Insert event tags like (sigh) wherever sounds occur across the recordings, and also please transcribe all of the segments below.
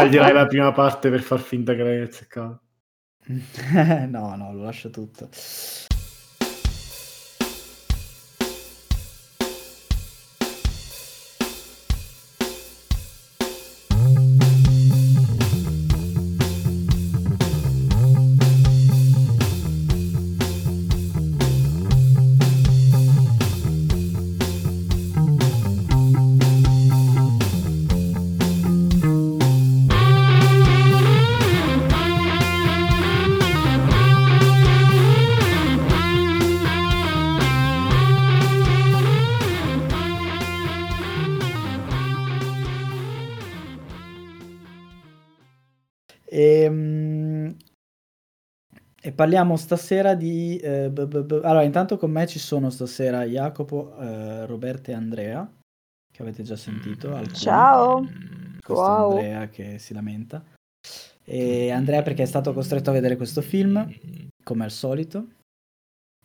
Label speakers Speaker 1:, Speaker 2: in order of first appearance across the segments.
Speaker 1: Taglierai la prima parte per far finta che l'hai azzeccato. (laughs)
Speaker 2: no, no, lo lascio tutto. Parliamo stasera di... Eh, b- b- b- allora, intanto con me ci sono stasera Jacopo, eh, Roberto e Andrea, che avete già sentito.
Speaker 3: Alcuni. Ciao!
Speaker 2: Questo wow. Andrea che si lamenta. E Andrea perché è stato costretto a vedere questo film, come al solito.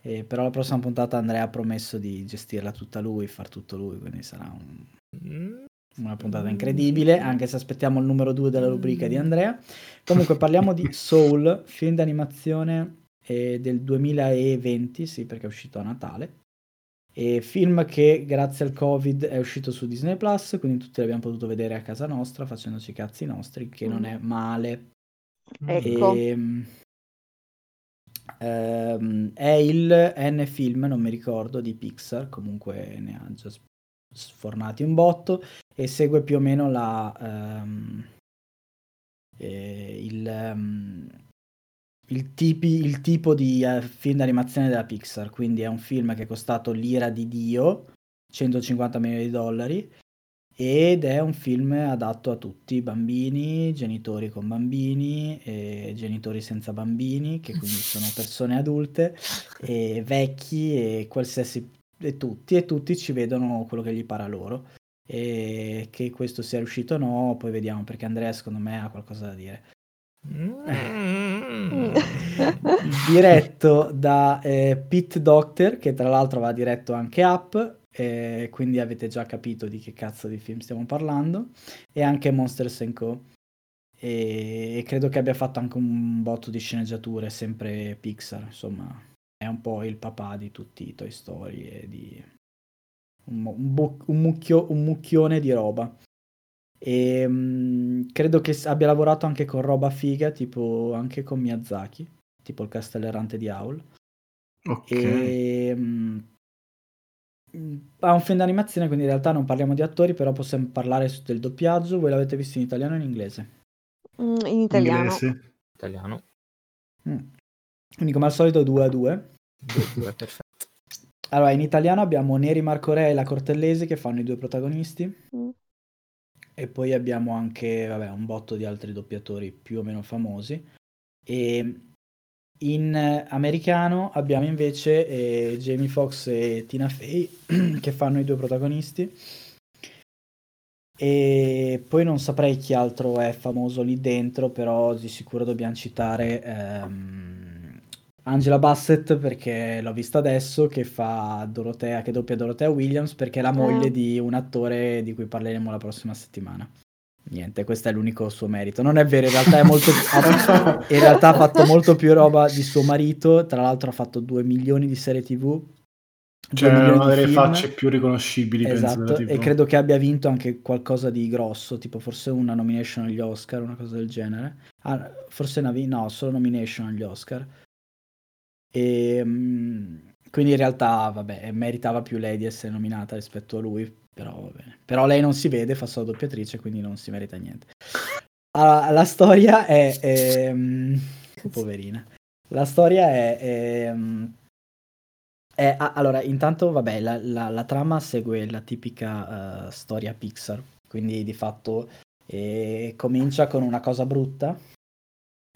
Speaker 2: E però la prossima puntata Andrea ha promesso di gestirla tutta lui, far tutto lui, quindi sarà un... una puntata incredibile, anche se aspettiamo il numero due della rubrica di Andrea. Comunque parliamo di Soul, film d'animazione eh, del 2020, sì perché è uscito a Natale. E film che grazie al Covid è uscito su Disney Plus, quindi tutti l'abbiamo potuto vedere a casa nostra facendoci i cazzi nostri, che mm. non è male.
Speaker 3: Ecco.
Speaker 2: E, um, è il N film, non mi ricordo, di Pixar, comunque ne ha già sfornati un botto e segue più o meno la, um, eh, il, um, il, tipi, il, tipo di uh, film d'animazione della Pixar, quindi è un film che è costato l'ira di Dio, 150 milioni di dollari, ed è un film adatto a tutti, bambini, genitori con bambini, e genitori senza bambini, che quindi sono (laughs) persone adulte, e vecchi e qualsiasi e tutti, e tutti ci vedono quello che gli pare a loro e che questo sia riuscito o no, poi vediamo perché Andrea secondo me ha qualcosa da dire. Mm. (laughs) (laughs) diretto da eh, Pete Doctor, che tra l'altro va diretto anche Up, eh, quindi avete già capito di che cazzo di film stiamo parlando, e anche Monsters Co. E, e credo che abbia fatto anche un botto di sceneggiature, sempre Pixar, insomma, è un po' il papà di tutti i Toy Story e di un, un, bu- un, mucchio, un mucchione di roba. E mh, credo che abbia lavorato anche con roba figa, tipo anche con Miyazaki, tipo il castello errante di Howl.
Speaker 1: Ok.
Speaker 2: E, mh, ha un film d'animazione, quindi in realtà non parliamo di attori, però possiamo parlare del doppiaggio. Voi l'avete visto in italiano o in inglese?
Speaker 3: Mm, in italiano.
Speaker 4: Inglese. Italiano.
Speaker 2: Mm. Quindi come al solito 2 a 2. (laughs)
Speaker 4: 2 perfetto.
Speaker 2: Allora, in italiano abbiamo Neri Marco Re e la Cortellesi che fanno i due protagonisti. Mm. E poi abbiamo anche, vabbè, un botto di altri doppiatori più o meno famosi. E in americano abbiamo invece eh, Jamie Foxx e Tina Fey (clears throat) che fanno i due protagonisti. E poi non saprei chi altro è famoso lì dentro, però di sicuro dobbiamo citare ehm, Angela Bassett perché l'ho vista adesso che fa Dorotea, che doppia Dorotea Williams perché è la moglie mm. di un attore di cui parleremo la prossima settimana. Niente, questo è l'unico suo merito. Non è vero, in realtà, è molto... (laughs) in realtà ha fatto molto più roba di suo marito, tra l'altro ha fatto 2 milioni di serie tv.
Speaker 1: Cioè, una delle film. facce più riconoscibili,
Speaker 2: esatto, e credo che abbia vinto anche qualcosa di grosso, tipo forse una nomination agli Oscar, una cosa del genere. Ah, forse una, no, solo nomination agli Oscar. E, ehm, quindi in realtà, vabbè, meritava più lei di essere nominata rispetto a lui, però, però lei non si vede, fa solo doppiatrice, quindi non si merita niente. Allora, la storia è... è ehm, poverina. La storia è... è, ehm, è ah, allora, intanto, vabbè, la, la, la, trama segue la tipica uh, storia Pixar, quindi di fatto eh, comincia con una cosa brutta,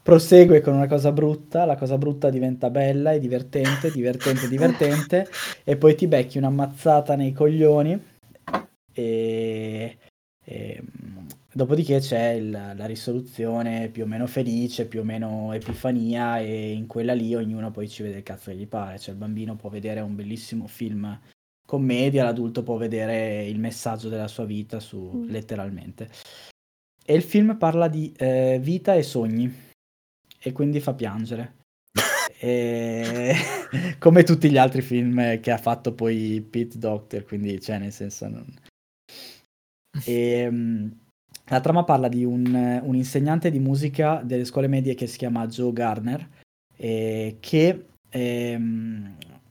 Speaker 2: prosegue con una cosa brutta, la cosa brutta diventa bella e divertente, divertente, divertente, e poi ti becchi un'ammazzata nei coglioni e, e dopodiché c'è il, la risoluzione più o meno felice, più o meno epifania e in quella lì ognuno poi ci vede il cazzo che gli pare, cioè il bambino può vedere un bellissimo film commedia, l'adulto può vedere il messaggio della sua vita su, mm. letteralmente. e il film parla di eh, vita e sogni e quindi fa piangere. e... (laughs) come tutti gli altri film che ha fatto poi Pete Doctor, quindi cioè nel senso non... E, um, la trama parla di un, un, insegnante di musica delle scuole medie che si chiama Joe Garner, eh, che eh,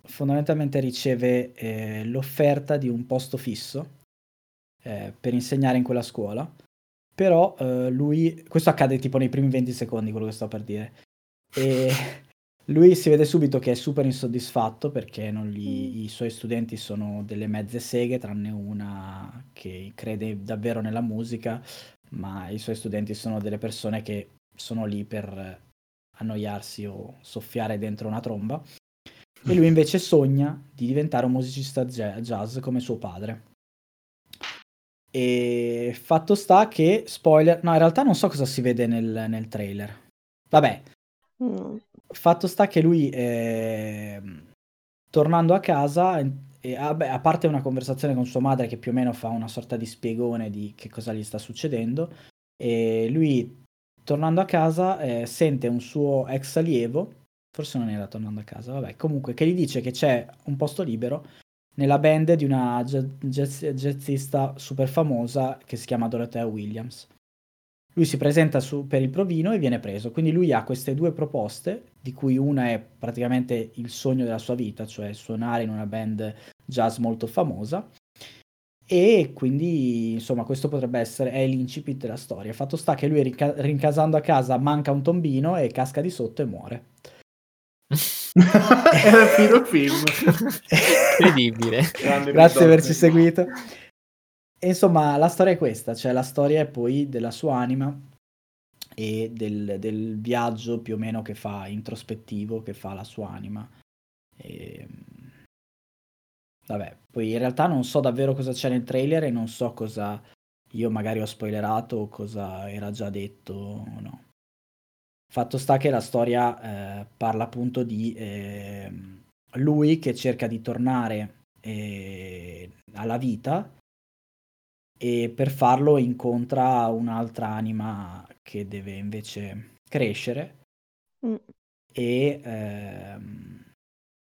Speaker 2: fondamentalmente riceve eh, l'offerta di un posto fisso eh, per insegnare in quella scuola. Però eh, lui, questo accade tipo nei primi 20 secondi, quello che sto per dire. E (laughs) lui si vede subito che è super insoddisfatto perché gli, i suoi studenti sono delle mezze seghe, tranne una che crede davvero nella musica, ma i suoi studenti sono delle persone che sono lì per annoiarsi o soffiare dentro una tromba. E lui (laughs) invece sogna di diventare un musicista jazz come suo padre. E fatto sta che, spoiler, no, in realtà non so cosa si vede nel, nel trailer. Vabbè, mm. fatto sta che lui, eh, tornando a casa, e, vabbè, a parte una conversazione con sua madre che più o meno fa una sorta di spiegone di che cosa gli sta succedendo, e lui, tornando a casa, eh, sente un suo ex allievo, forse non era tornando a casa, vabbè, comunque, che gli dice che c'è un posto libero nella band di una jazz- jazzista super famosa che si chiama Dorothea Williams. Lui si presenta su, per il provino e viene preso, quindi lui ha queste due proposte, di cui una è praticamente il sogno della sua vita, cioè suonare in una band jazz molto famosa, e quindi insomma questo potrebbe essere è l'incipit della storia. Fatto sta che lui rinca- rincasando a casa manca un tombino e casca di sotto e muore. (laughs)
Speaker 1: Era fino film. (laughs)
Speaker 4: Incredibile.
Speaker 2: Grazie per averci seguito. E insomma, la storia è questa, cioè la storia è poi della sua anima e del, del viaggio più o meno che fa introspettivo, che fa la sua anima. E... Vabbè, poi in realtà non so davvero cosa c'è nel trailer e non so cosa io magari ho spoilerato o cosa era già detto o no. Fatto sta che la storia eh, parla appunto di eh, lui che cerca di tornare eh, alla vita e per farlo incontra un'altra anima che deve invece crescere mm. e, ehm,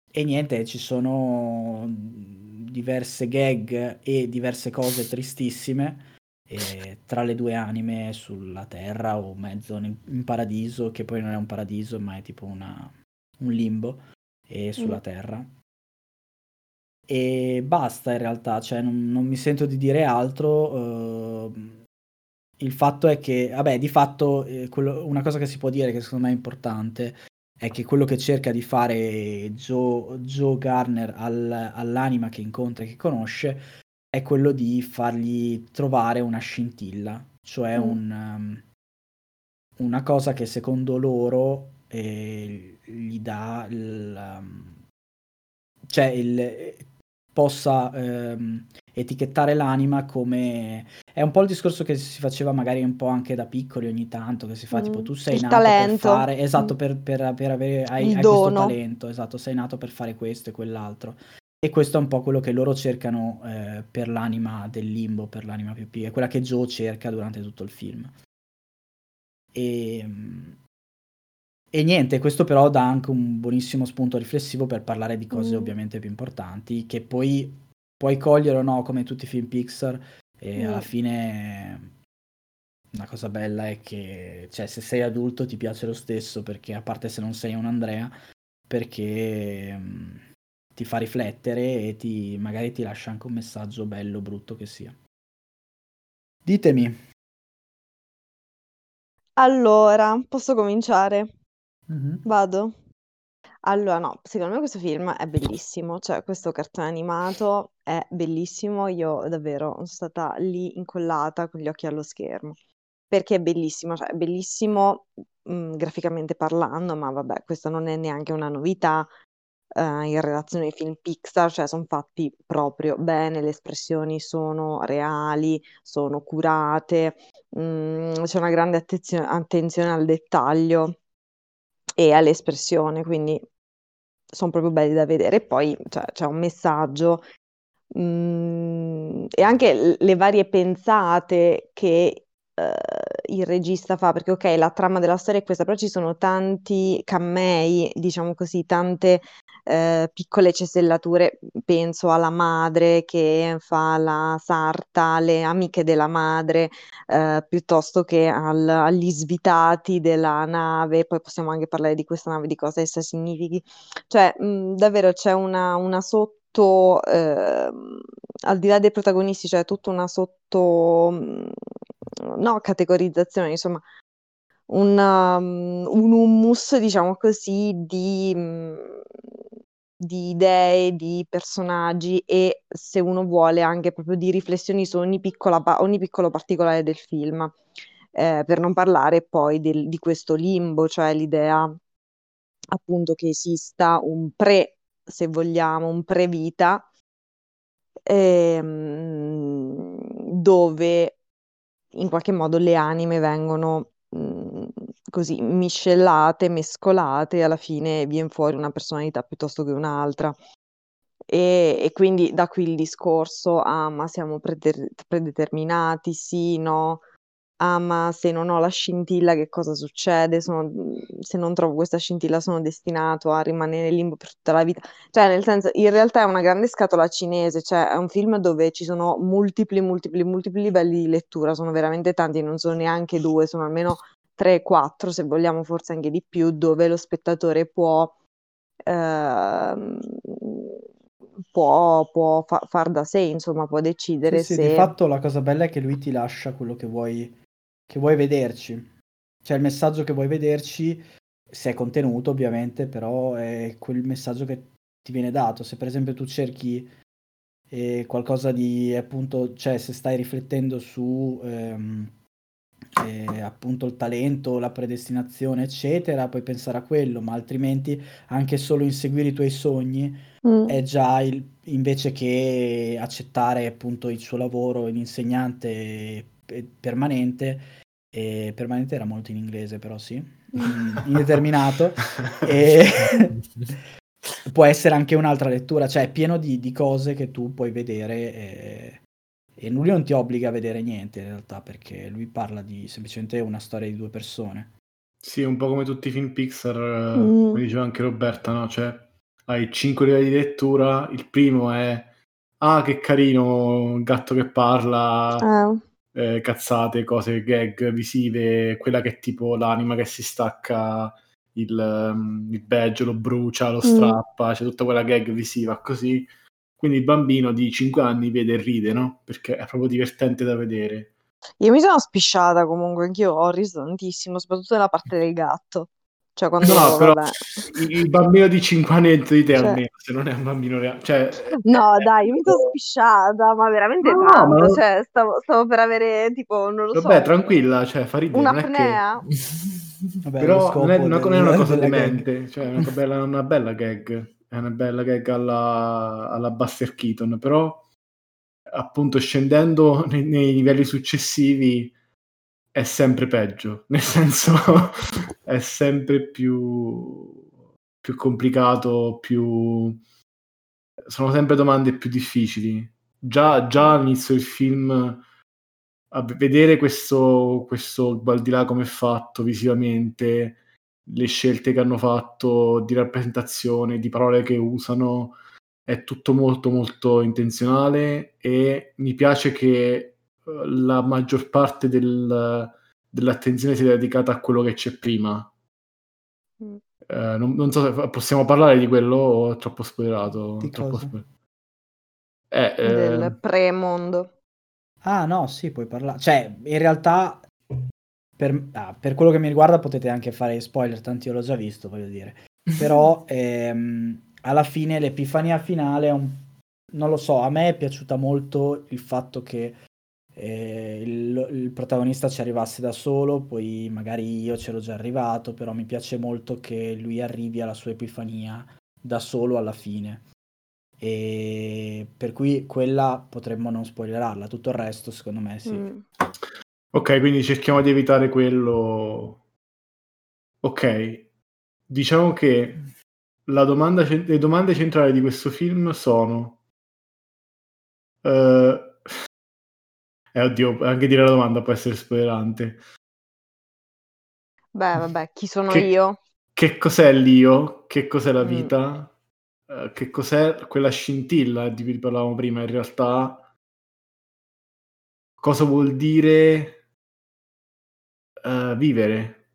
Speaker 2: e niente, ci sono diverse gag e diverse cose tristissime eh, tra le due anime sulla terra o mezzo in paradiso, che poi non è un paradiso, ma è tipo una, un limbo, e sulla mm. terra. E basta in realtà, cioè non, non mi sento di dire altro. Uh, il fatto è che, vabbè, di fatto eh, quello, una cosa che si può dire che secondo me è importante è che quello che cerca di fare Joe, Joe Garner al, all'anima che incontra e che conosce è quello di fargli trovare una scintilla, cioè mm. un, um, una cosa che secondo loro eh, gli dà il, um, cioè il, possa ehm, etichettare l'anima come è un po' il discorso che si faceva magari un po' anche da piccoli ogni tanto che si fa mm. tipo tu sei nato talento. per fare esatto mm. per, per, per avere hai, hai questo talento esatto sei nato per fare questo e quell'altro e questo è un po' quello che loro cercano eh, per l'anima del limbo, per l'anima più piccola, è quella che Joe cerca durante tutto il film. E, e, niente, questo però dà anche un buonissimo spunto riflessivo per parlare di cose mm. ovviamente più importanti, che poi puoi cogliere o no come tutti i film Pixar, e mm. alla fine una cosa bella è che, cioè, se sei adulto ti piace lo stesso, perché a parte se non sei un Andrea, perché mm, ti fa riflettere e ti, magari ti lascia anche un messaggio bello brutto che sia. Ditemi.
Speaker 3: Allora, posso cominciare? Mm-hmm. Vado? Allora, no, secondo me questo film è bellissimo, cioè questo cartone animato è bellissimo, io davvero sono stata lì incollata con gli occhi allo schermo, perché è bellissimo, cioè è bellissimo mh, mm, graficamente parlando, ma vabbè, questa non è neanche una novità, eh, in relazione ai film Pixar, cioè sono fatti proprio bene, le espressioni sono reali, sono curate, mh, mm, c'è una grande attenzio- attenzione al dettaglio e all'espressione, quindi sono proprio belli da vedere. E poi cioè, c'è un messaggio mh, mm, e anche le varie pensate che uh, il regista fa, perché ok, la trama della storia è questa, però ci sono tanti cammei, diciamo così, tante uh, piccole cesellature, penso alla madre che fa la sarta, le amiche della madre, uh, piuttosto che al, agli svitati della nave, poi possiamo anche parlare di questa nave, di cosa essa significhi. Cioè, mh, davvero c'è una, una sotto, eh, al di là dei protagonisti, c'è tutta una sotto, no, categorizzazione, insomma, un, um, un hummus, diciamo così, di, di idee, di personaggi e, se uno vuole, anche proprio di riflessioni su ogni, piccola, ogni piccolo particolare del film. Eh, per non parlare poi del, di questo limbo, cioè l'idea appunto che esista un pre, se vogliamo, un pre-vita, ehm, dove in qualche modo le anime vengono mh, mm, così miscelate, mescolate e alla fine viene fuori una personalità piuttosto che un'altra. E, e quindi da qui il discorso, ah ma siamo preter- predeterminati, sì, no, ah ma se non ho la scintilla che cosa succede? Sono, se non trovo questa scintilla sono destinato a rimanere in limbo per tutta la vita. Cioè, nel senso, in realtà è una grande scatola cinese, cioè è un film dove ci sono multipli, multipli, multipli livelli di lettura, sono veramente tanti, non sono neanche due, sono almeno tre, quattro, se vogliamo forse anche di più, dove lo spettatore può... Ehm, può, può fa- far da sé, insomma, può decidere
Speaker 2: sì,
Speaker 3: se...
Speaker 2: Sì, di fatto la cosa bella è che lui ti lascia quello che vuoi che vuoi vederci. Cioè il messaggio che vuoi vederci, se è contenuto ovviamente, però è quel messaggio che ti viene dato. Se per esempio tu cerchi eh, qualcosa di appunto, cioè se stai riflettendo su ehm, eh, appunto il talento, la predestinazione, eccetera, puoi pensare a quello, ma altrimenti anche solo inseguire i tuoi sogni mm. è già il, invece che accettare appunto il suo lavoro, l'insegnante permanente, e permanente era molto in inglese, però sì, (laughs) indeterminato. e (laughs) può essere anche un'altra lettura, cioè è pieno di, di cose che tu puoi vedere e, e, lui non ti obbliga a vedere niente in realtà, perché lui parla di semplicemente una storia di due persone.
Speaker 1: Sì, un po' come tutti i film Pixar, mm. come diceva anche Roberta, no? Cioè, hai cinque livelli di lettura, il primo è ah che carino, un gatto che parla, oh eh, cazzate, cose, gag visive, quella che è tipo l'anima che si stacca il, um, il badge, lo brucia, lo mm. strappa, mm. c'è tutta quella gag visiva così. Quindi il bambino di 5 anni vede e ride, no? Perché è proprio divertente da vedere.
Speaker 3: Io mi sono spisciata comunque, anch'io ho riso tantissimo, soprattutto nella parte del gatto. Cioè, quando
Speaker 1: no, però il bambino di 5 anni dentro di te cioè... almeno, se non è un bambino reale. Cioè...
Speaker 3: No, dai, mi sono spisciata, ma veramente no, tanto. Ma... Cioè, stavo, stavo, per avere tipo, non lo
Speaker 1: Vabbè,
Speaker 3: so.
Speaker 1: tranquilla, cioè, fa ridere.
Speaker 3: Un'apnea.
Speaker 1: Che... Vabbè, però non è, una, non è una cosa demente, cioè, è una bella, una bella gag. È una bella gag alla, alla Buster Keaton, però appunto scendendo nei, nei livelli successivi è sempre peggio, (laughs) nel senso è sempre più, più complicato, più... sono sempre domande più difficili. Già, già all'inizio del film a vedere questo, questo Baldilà come è fatto visivamente, le scelte che hanno fatto di rappresentazione, di parole che usano, è tutto molto molto intenzionale e mi piace che la maggior parte del, dell'attenzione sia dedicata a quello che c'è prima. Mm. Eh, non, non, so se possiamo parlare di quello o è troppo spoilerato.
Speaker 2: Di
Speaker 1: troppo
Speaker 2: spoilerato.
Speaker 3: Eh, del eh... pre-mondo.
Speaker 2: Ah no, sì, puoi parlare. Cioè, in realtà, per, ah, per, quello che mi riguarda potete anche fare spoiler, tanto io l'ho già visto, voglio dire. (laughs) Però, ehm, alla fine, l'epifania finale è un... Non lo so, a me è piaciuta molto il fatto che eh, il, il, protagonista ci arrivasse da solo, poi magari io c'ero già arrivato, però mi piace molto che lui arrivi alla sua epifania da solo alla fine. E per cui quella potremmo non spoilerarla, tutto il resto secondo me sì. Mm.
Speaker 1: Ok, quindi cerchiamo di evitare quello. Ok, diciamo che domanda, le domande centrali di questo film sono... Uh, Eh, oddio, anche dire la domanda può essere spoilerante.
Speaker 3: Beh, vabbè, chi sono che, io?
Speaker 1: Che cos'è l'io? Che cos'è la mm. vita? Mm. Uh, che cos'è quella scintilla di cui parlavamo prima in realtà? Cosa vuol dire uh, vivere?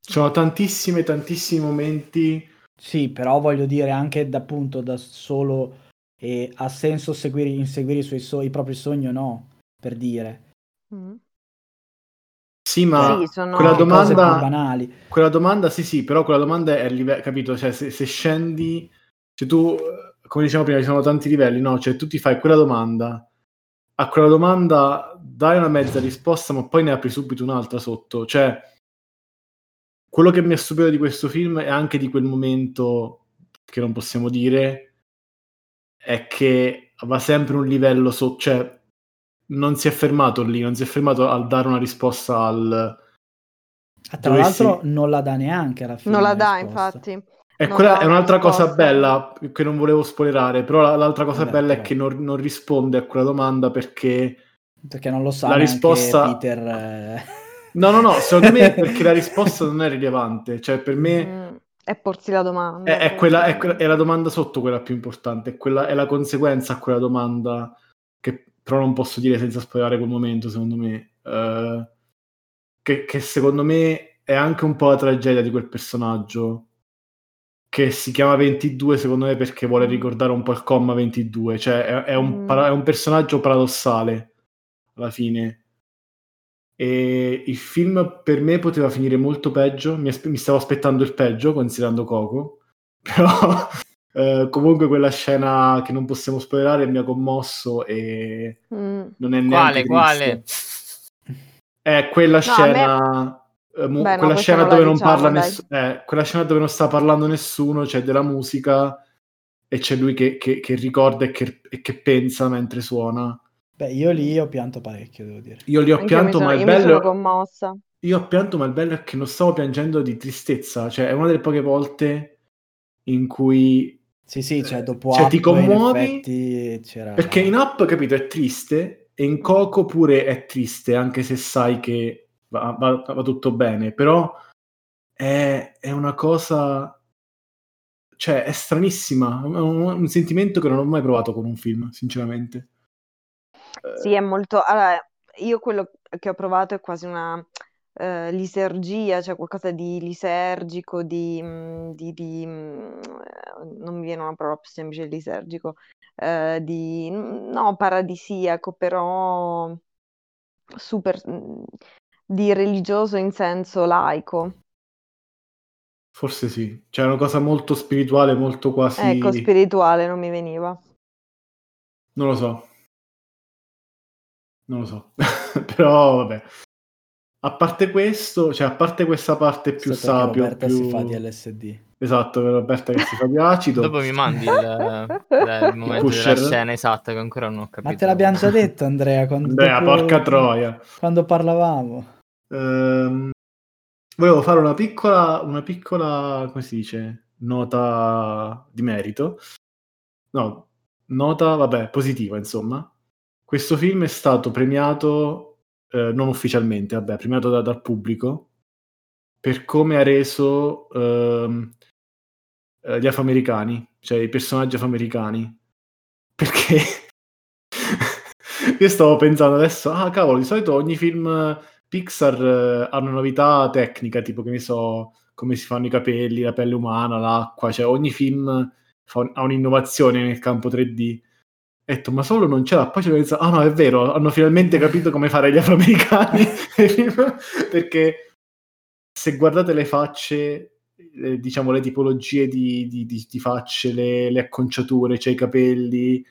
Speaker 1: Ci sono tantissimi, tantissimi momenti.
Speaker 2: Sì, però voglio dire anche da, appunto da solo e ha senso seguire, inseguire i, suoi so- i propri sogni o no, per dire. Mm.
Speaker 1: Sì, ma sì, sono... quella domanda quella domanda sì, sì, però quella domanda è livello, capito? Cioè, se, se scendi, cioè tu, come diciamo prima, ci sono tanti livelli, no? Cioè, tu ti fai quella domanda, a quella domanda dai una mezza risposta, ma poi ne apri subito un'altra sotto. Cioè, quello che mi ha stupito di questo film e anche di quel momento che non possiamo dire è che va sempre un livello sotto, cioè non si è fermato lì, non si è fermato a dare una risposta al...
Speaker 2: Ah, tra l'altro si... non la dà neanche alla fine.
Speaker 3: Non la dà, infatti.
Speaker 1: E quella è un'altra risposta. cosa bella che non volevo spoilerare, però l'altra cosa Vabbè, bella però. è che non, non, risponde a quella domanda perché...
Speaker 2: Perché non lo sa la risposta... Peter... Eh.
Speaker 1: No, no, no, secondo me perché la risposta (laughs) non è rilevante, cioè per me...
Speaker 3: Mm, è porsi la domanda.
Speaker 1: È, è, quella, è, è, la domanda sotto quella più importante, è, quella, è la conseguenza a quella domanda che però non posso dire senza spoilerare quel momento, secondo me, uh, che, che, secondo me è anche un po' la tragedia di quel personaggio, che si chiama 22 secondo me perché vuole mm. ricordare un po' il comma 22, cioè è, è, un, mm. è un personaggio paradossale alla fine. E il film per me poteva finire molto peggio, mi, mi stavo aspettando il peggio considerando Coco, (laughs) però eh, comunque quella scena che non possiamo spoilerare mi ha commosso e mm. non è neanche
Speaker 4: quale,
Speaker 1: triste. quale? È quella no, scena me... eh, Beh, quella no, scena dove non diciamo, parla nessuno eh, quella scena dove non sta parlando nessuno c'è della musica e c'è lui che, che, che ricorda e che, e che, pensa mentre suona
Speaker 2: Beh, io lì ho pianto parecchio, devo dire.
Speaker 1: Io lì ho Anche pianto, sono, ma il bello...
Speaker 3: commossa.
Speaker 1: Io ho pianto, ma il bello è che non stavo piangendo di tristezza. Cioè, è una delle poche volte in cui
Speaker 2: sì, sì, cioè dopo
Speaker 1: cioè, ti commuovi perché in app, capito, è triste e in Coco pure è triste, anche se sai che va, va, va tutto bene, però è, è, una cosa, cioè è stranissima, è un, un, sentimento che non ho mai provato con un film, sinceramente.
Speaker 3: Sì, è molto... Allora, io quello che ho provato è quasi una eh, lisergia, cioè qualcosa di lisergico, di, mm, di, di mm, non mi viene una parola più semplice, lisergico, eh, di, no, paradisiaco, però super, di religioso in senso laico.
Speaker 1: Forse sì, c'è una cosa molto spirituale, molto quasi...
Speaker 3: Ecco, spirituale non mi veniva.
Speaker 1: Non lo so. Non lo so. (laughs) Però vabbè. A parte questo, cioè a parte questa parte più sapio,
Speaker 2: Roberta
Speaker 1: più...
Speaker 2: si fa di LSD.
Speaker 1: Esatto, per Roberta che si fa di (laughs) acido.
Speaker 4: Dopo mi mandi il, il momento Pusher. della scena esatta che ancora non ho capito.
Speaker 2: Ma te l'abbiamo già detto Andrea, quando
Speaker 1: Andrea, dopo... porca troia.
Speaker 2: Quando parlavamo.
Speaker 1: Ehm, volevo fare una piccola, una piccola, come si dice, nota di merito. No, nota, vabbè, positiva, insomma. Questo film è stato premiato eh, non ufficialmente, vabbè, premiato da, dal pubblico, per come ha reso ehm, eh, gli afroamericani, cioè i personaggi afroamericani. (laughs) Perché io stavo pensando adesso, ah cavolo, di solito ogni film Pixar eh, ha una novità tecnica, tipo che ne so, come si fanno i capelli, la pelle umana, l'acqua, cioè ogni film fa, ha un'innovazione nel campo 3D detto, ma solo non ce l'ha. Poi ci ho pensato, ah no, è vero, hanno finalmente capito come fare gli afroamericani. (laughs) Perché se guardate le facce, eh, diciamo le tipologie di, di, di, di facce, le, le, acconciature, cioè i capelli,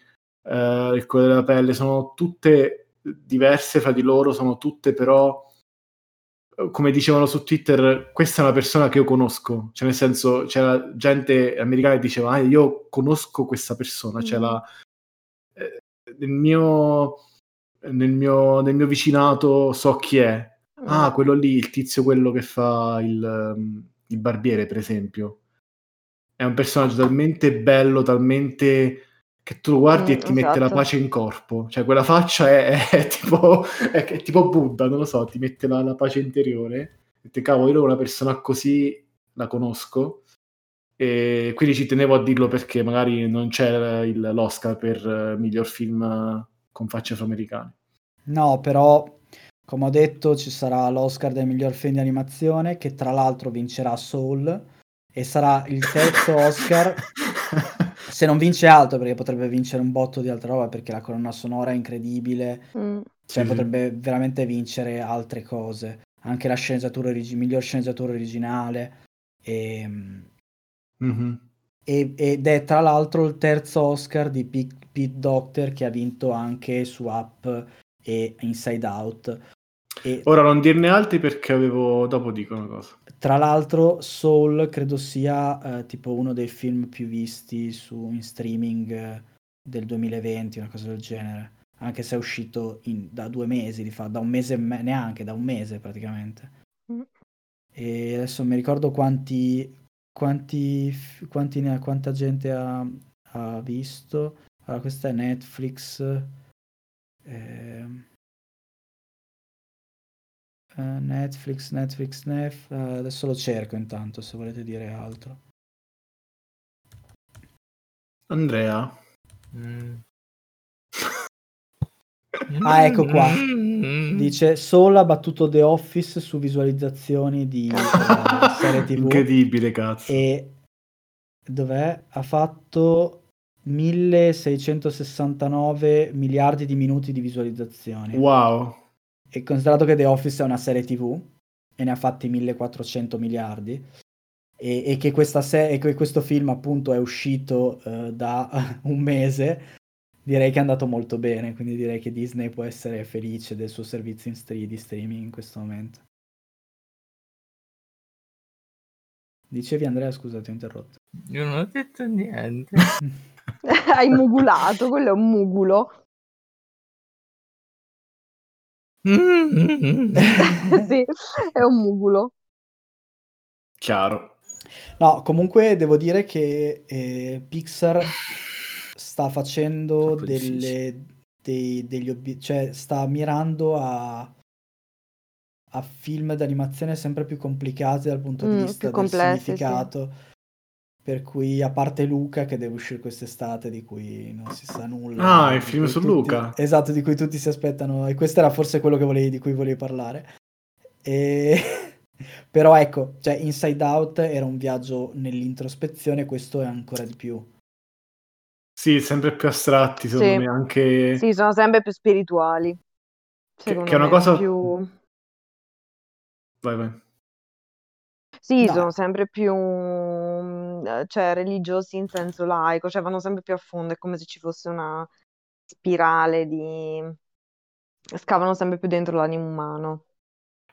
Speaker 1: eh, il colore della pelle, sono tutte diverse fra di loro, sono tutte però come dicevano su Twitter, questa è una persona che io conosco, cioè nel senso c'era gente americana che diceva, ah, io conosco questa persona, mm. c'è la, nel mio, nel mio, nel mio vicinato so chi è. Ah, mm. quello lì, il tizio quello che fa il, um, il barbiere, per esempio. È un personaggio talmente bello, talmente che tu lo guardi mm, e ti esatto. mette la esatto. pace in corpo. Cioè, quella faccia è, è tipo, è, è, tipo Buddha, non lo so, ti mette la, la pace interiore. E te cavolo, io una persona così la conosco. E quindi ci tenevo a dirlo perché magari non c'è il, l'Oscar per uh, miglior film con facce afroamericane.
Speaker 2: No, però come ho detto ci sarà l'Oscar del miglior film di animazione che tra l'altro vincerà Soul e sarà il terzo (laughs) Oscar se non vince altro, perché potrebbe vincere un botto di altra roba, perché la colonna sonora è incredibile, mm. cioè sì, potrebbe sì. veramente vincere altre cose, anche la sceneggiatura origi- miglior sceneggiatura originale. E, mm-hmm. e, ed è tra l'altro il terzo Oscar di Pete, Pete Doctor che ha vinto anche su Up e Inside Out.
Speaker 1: E... Ora non dirne altri perché avevo... dopo dico una cosa.
Speaker 2: Tra l'altro Soul credo sia eh, tipo uno dei film più visti su, in streaming eh, del 2020, una cosa del genere. Anche se è uscito in, da due mesi, di fa, da un mese, neanche da un mese praticamente. Mm. E adesso mi ricordo quanti, quanti, quanti ne, quanta gente ha, ha visto. Allora, questa è Netflix. Eh, Uh, Netflix, Netflix, Nef. Uh, adesso lo cerco intanto se volete dire altro.
Speaker 1: Andrea.
Speaker 2: Mm. Ah, ecco qua. Dice solo ha battuto The Office su visualizzazioni di uh, (laughs) serie TV.
Speaker 1: Incredibile, cazzo.
Speaker 2: E dov'è? Ha fatto 1669 miliardi di minuti di visualizzazioni.
Speaker 1: Wow.
Speaker 2: E considerato che The Office è una serie TV e ne ha fatti 1400 miliardi, e, e, che, se- e che, questo film appunto è uscito uh, da (laughs) un mese, direi che è andato molto bene, quindi direi che Disney può essere felice del suo servizio in st- di streaming in questo momento. Dicevi Andrea, scusa, ti ho interrotto.
Speaker 4: Io non ho detto niente. (laughs)
Speaker 3: Hai mugulato, quello è un mugulo. (laughs) sì, è un mugulo.
Speaker 1: Chiaro.
Speaker 2: No, comunque devo dire che eh, Pixar sta facendo delle, dei, degli obiettivi, cioè sta mirando a, a film d'animazione sempre più complicati dal punto di mm, vista del complessi, significato. Sì. Per cui, a parte Luca che deve uscire quest'estate, di cui non si sa nulla.
Speaker 1: Ah, il film su
Speaker 2: tutti,
Speaker 1: Luca.
Speaker 2: Esatto, di cui tutti si aspettano. E questo era forse quello volevi, di cui volevi parlare. E... (laughs) Però ecco, cioè Inside Out era un viaggio nell'introspezione, questo è ancora di più.
Speaker 1: Sì, sempre più astratti, secondo sì. me, anche...
Speaker 3: Sì, sono sempre più spirituali.
Speaker 1: Che, che, è una cosa... Più... Vai, vai.
Speaker 3: Sì, No. sono sempre più, mhmm, cioè religiosi in senso laico, cioè vanno sempre più a fondo, è come se ci fosse una spirale di scavano sempre più dentro l'animo umano.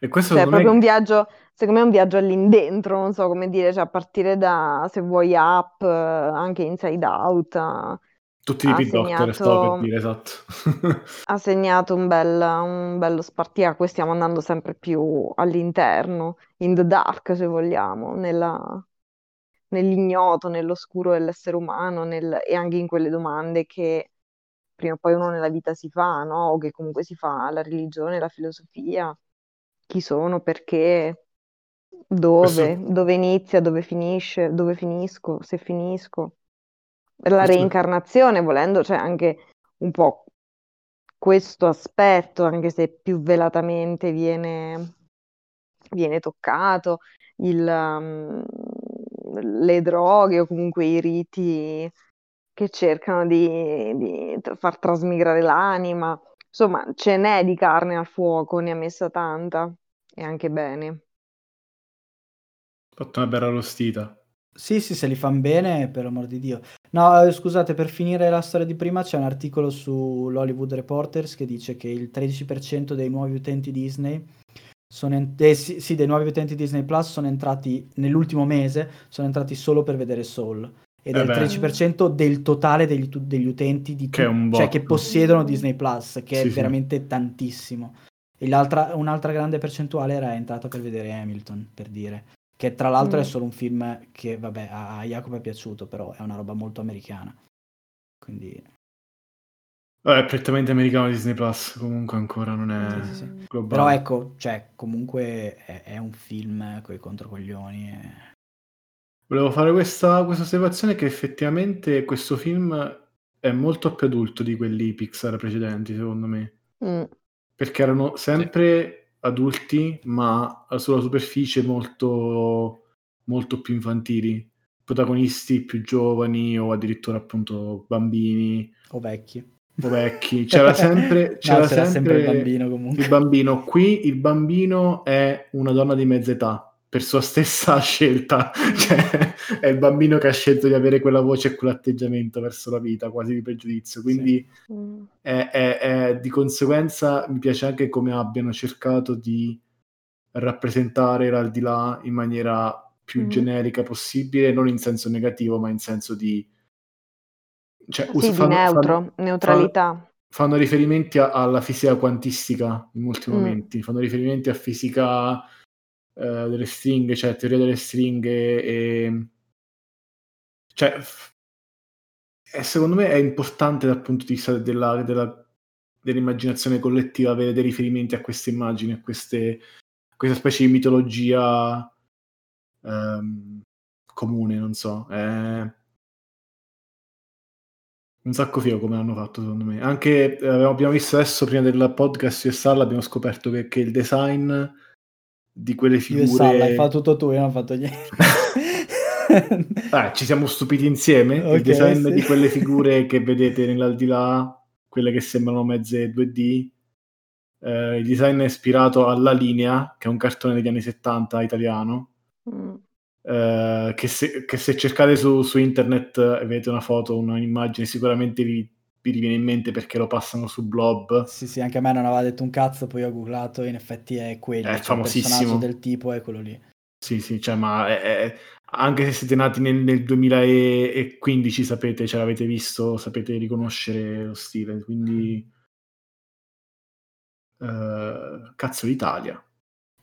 Speaker 1: E questo
Speaker 3: Cioè è proprio
Speaker 1: me
Speaker 3: un viaggio secondo me è un viaggio all'indentro, non so come dire, cioè a partire da, se vuoi, Up, anche Inside Out
Speaker 1: tutti i Pit Doctor, stavo per dire, esatto. (laughs)
Speaker 3: ha segnato un, bel, un bello spartiacque, stiamo andando sempre più all'interno, in the dark se vogliamo, nella, nell'ignoto, nell'oscuro dell'essere umano nel, e anche in quelle domande che prima o poi uno nella vita si fa, no? O che comunque si fa la religione, la filosofia, chi sono, perché, dove, Questo... dove inizia, dove finisce, dove finisco, se finisco la reincarnazione, volendo, c'è cioè anche un po' questo aspetto, anche se più velatamente viene, viene toccato, il, um, le droghe o comunque i riti che cercano di, di far trasmigrare l'anima. Insomma, ce n'è di carne al fuoco, ne ha messa tanta e anche bene.
Speaker 1: Fatto una bella rostita.
Speaker 2: Sì, sì, se li fanno bene, per amor di Dio. No, eh, scusate, per finire la storia di prima c'è un articolo sull'Hollywood Reporters che dice che il 13% dei nuovi utenti Disney sono en- eh, sì, sì, dei nuovi utenti Disney Plus sono entrati nell'ultimo mese, sono entrati solo per vedere Soul. Ed eh è il 13% del totale degli, degli utenti di tu- che, cioè, che possiedono Disney Plus, che sì, è veramente sì. tantissimo. E un'altra grande percentuale era entrata per vedere Hamilton, per dire. Che tra l'altro mm. è solo un film che, vabbè, a, Jacopo è piaciuto, però è una roba molto americana. quindi...
Speaker 1: Vabbè, è prettamente americano Disney Plus, comunque ancora non è sì, sì, sì. globale.
Speaker 2: Però ecco, cioè, comunque è, è un film con i controcoglioni. E...
Speaker 1: Volevo fare questa, questa osservazione che effettivamente questo film è molto più adulto di quelli Pixar precedenti, secondo me. Mm. Perché erano sempre adulti, ma sulla superficie molto, molto più infantili. Protagonisti più giovani o addirittura appunto bambini.
Speaker 2: O vecchi
Speaker 1: o vecchi. C'era (laughs) sempre, c'era no, sempre, sempre, il bambino comunque. Il bambino. Qui il bambino è una donna di mezza età per sua stessa (laughs) scelta. cioè, è il bambino che ha scelto di avere quella voce e quell'atteggiamento verso la vita, quasi di pregiudizio. Quindi sì. è, è, è, di conseguenza mi piace anche come abbiano cercato di rappresentare l'aldilà in maniera più mm. generica possibile, non in senso negativo, ma in senso di
Speaker 3: cioè, sì, fanno, di neutro, fanno, neutralità.
Speaker 1: Fanno, riferimenti a, alla fisica quantistica in molti mm. momenti, fanno riferimenti a fisica eh, delle stringhe, cioè teoria delle stringhe e... Cioè, e secondo me è importante dal punto di vista della, della, dell'immaginazione collettiva avere dei riferimenti a queste immagini, a queste, a questa specie di mitologia um, comune, non so. Eh, un sacco figo come l'hanno fatto secondo me. Anche eh, abbiamo visto adesso prima del podcast e Salla abbiamo scoperto che, che il design di quelle figure... Io
Speaker 2: Salla, hai fatto tutto tu, io non ho fatto niente. (laughs)
Speaker 1: ah, ci siamo stupiti insieme. Okay, il design sì. di quelle (laughs) figure che vedete nell'aldilà, quelle che sembrano mezze 2D. Eh, il design è ispirato alla linea, che è un cartone degli anni 70 italiano. Mm. Uh, che, se, che, se, cercate su, su, internet e vedete una foto, un'immagine, sicuramente vi, vi riviene in mente perché lo passano su Blob.
Speaker 2: Sì, sì, anche a me non aveva detto un cazzo, poi ho googlato e in effetti è quello. È cioè famosissimo. Il del tipo è quello lì.
Speaker 1: Sì, sì, cioè, ma è, è, anche se siete nati nel, nel 2015, sapete, ce l'avete visto, sapete riconoscere lo stile, quindi... Uh, cazzo l'Italia.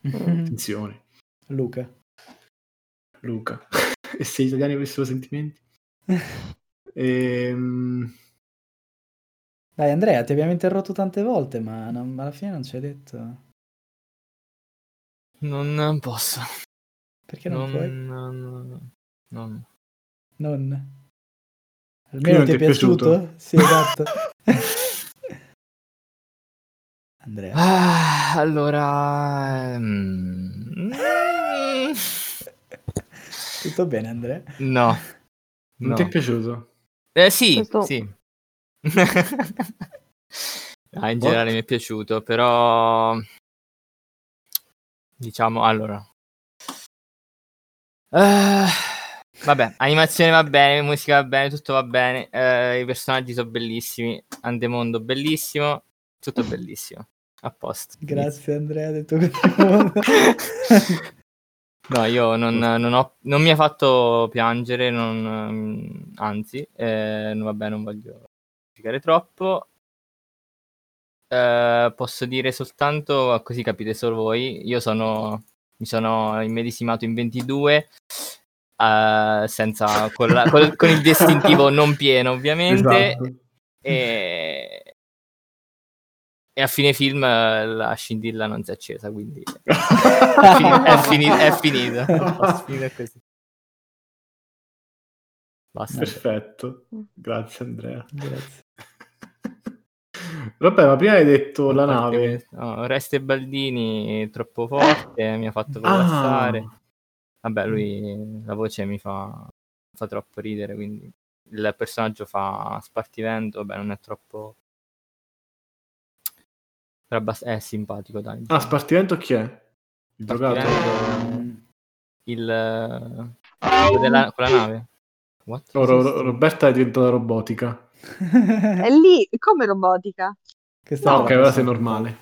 Speaker 1: (laughs) Attenzione.
Speaker 2: Luca.
Speaker 1: Luca. (laughs) e se gli italiani avessero sentimenti? (laughs) ehm...
Speaker 2: Dai Andrea, ti abbiamo interrotto tante volte, ma non, alla fine non ci hai detto.
Speaker 4: Non posso.
Speaker 2: Perché non, non puoi?
Speaker 4: Non. Non.
Speaker 2: non. Almeno ti è piaciuto? piaciuto? Sì, esatto. (laughs) Andrea.
Speaker 4: Ah, allora... Mm...
Speaker 2: Tutto bene, Andrea?
Speaker 4: No.
Speaker 1: Non no. ti è piaciuto?
Speaker 4: Eh sì, Questo... sì. (laughs) ah, in generale What? mi è piaciuto, però diciamo allora. Uh, vabbè, animazione va bene, musica va bene, tutto va bene, uh, i personaggi sono bellissimi, Andemondo bellissimo, tutto bellissimo. A posto.
Speaker 2: Grazie Andrea, ha detto (laughs)
Speaker 4: No, io non, non, ho, non mi ha fatto piangere, non, anzi, eh, vabbè, non voglio spiegare troppo. Eh, posso dire soltanto, così capite solo voi, io sono, mi sono immedesimato in 22, eh, senza, con, la, con, con, il distintivo non pieno ovviamente, esatto. e, e a fine film eh, la scintilla non si è accesa, quindi (laughs) è, finita. È, finita, è finita. È.
Speaker 1: Basta. Perfetto, grazie Andrea. Grazie. (laughs) Vabbè, ma prima hai detto la nave.
Speaker 4: No, Reste Baldini troppo forte, mi ha fatto collassare. Ah. Vabbè, lui la voce mi fa, fa troppo ridere, quindi il personaggio fa spartivento, vabbè, non è troppo Abbast- è simpatico, dai.
Speaker 1: Ah, Spartivento chi è? Il drogato?
Speaker 4: Il... Uh, della... con la nave.
Speaker 1: What? Oh, Ro- Roberta è diventata robotica. (laughs)
Speaker 3: è lì, come robotica?
Speaker 1: Che no, ok, ora sei normale.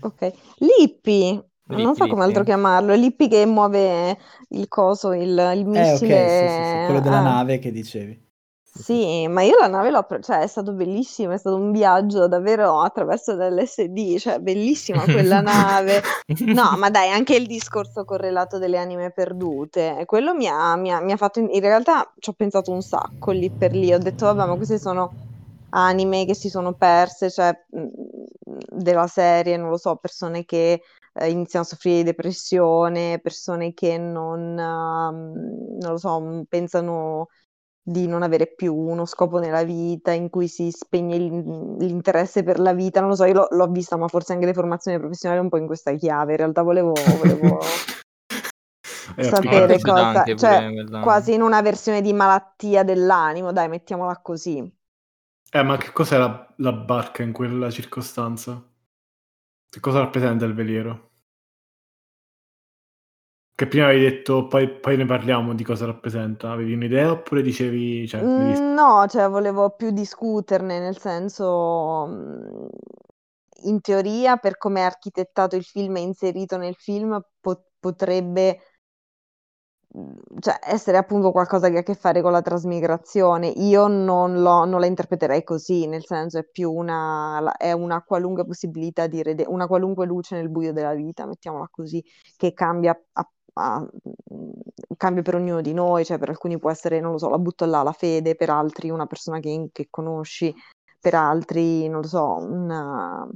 Speaker 3: Ok. Lippi, non so come altro chiamarlo, Lippi che muove il coso, il, il missile.
Speaker 2: Eh, ok, sì, sì, sì. quello della ah. nave che dicevi.
Speaker 3: Sì, ma io la nave l'ho pre- cioè è stato bellissimo, è stato un viaggio davvero attraverso l'LSD, cioè bellissima quella nave. No, (laughs) ma dai, anche il discorso correlato delle anime perdute, quello mi ha, mi ha- mi ha fatto, in, in realtà ci ho pensato un sacco lì per lì, ho detto vabbè, ma queste sono anime che si sono perse, cioè della serie, non lo so, persone che eh, iniziano a soffrire di depressione, persone che non, uh, non lo so, pensano di non avere più uno scopo nella vita, in cui si spegne l'interesse per la vita, non lo so, io l'ho, l'ho vista, ma forse anche le formazioni professionali un po' in questa chiave, in realtà volevo, volevo (laughs) sapere cosa, cioè quasi in una versione di malattia dell'animo, dai, mettiamola così.
Speaker 1: Eh, ma che cos'è la, la barca in quella circostanza? Che cosa rappresenta il veliero? Che prima avevi detto, poi, poi, ne parliamo di cosa rappresenta. Avevi un'idea oppure dicevi... Cioè,
Speaker 3: mm, no, cioè volevo più discuterne, nel senso, mm, in teoria, per come è architettato il film e inserito nel film, po- potrebbe cioè, essere appunto qualcosa che ha a che fare con la trasmigrazione. Io non, non la interpreterei così, nel senso è più una, è una qualunque possibilità di rede, una qualunque luce nel buio della vita, mettiamola così, che cambia, a, a, cambia per ognuno di noi, cioè per alcuni può essere, non lo so, la butto là, la fede, per altri una persona che, che conosci, per altri, non lo so, una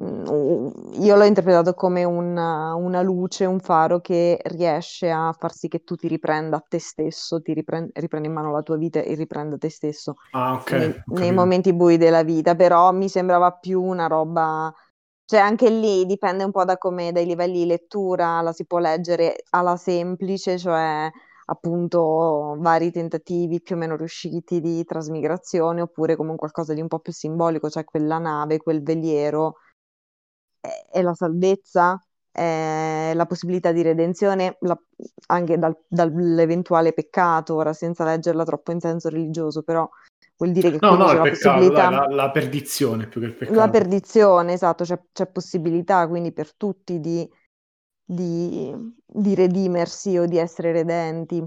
Speaker 3: Mm, io l'ho interpretato come una, una, luce, un faro che riesce a far sì che tu ti riprenda te stesso, ti riprenda, riprenda in mano la tua vita e riprenda te stesso
Speaker 1: ah, okay.
Speaker 3: nei, nei, momenti bui della vita, però mi sembrava più una roba, cioè anche lì dipende un po' da come, dai livelli di lettura, la si può leggere alla semplice, cioè appunto vari tentativi più o meno riusciti di trasmigrazione, oppure come qualcosa di un po' più simbolico, cioè quella nave, quel veliero è la salvezza, è la possibilità di redenzione la, anche dal, dall'eventuale peccato, ora senza leggerla troppo in senso religioso, però vuol dire che
Speaker 1: no, no,
Speaker 3: c'è
Speaker 1: la peccato, possibilità... La, la, perdizione più che il peccato.
Speaker 3: La perdizione, esatto, c'è, c'è possibilità quindi per tutti di, di, di, redimersi o di essere redenti.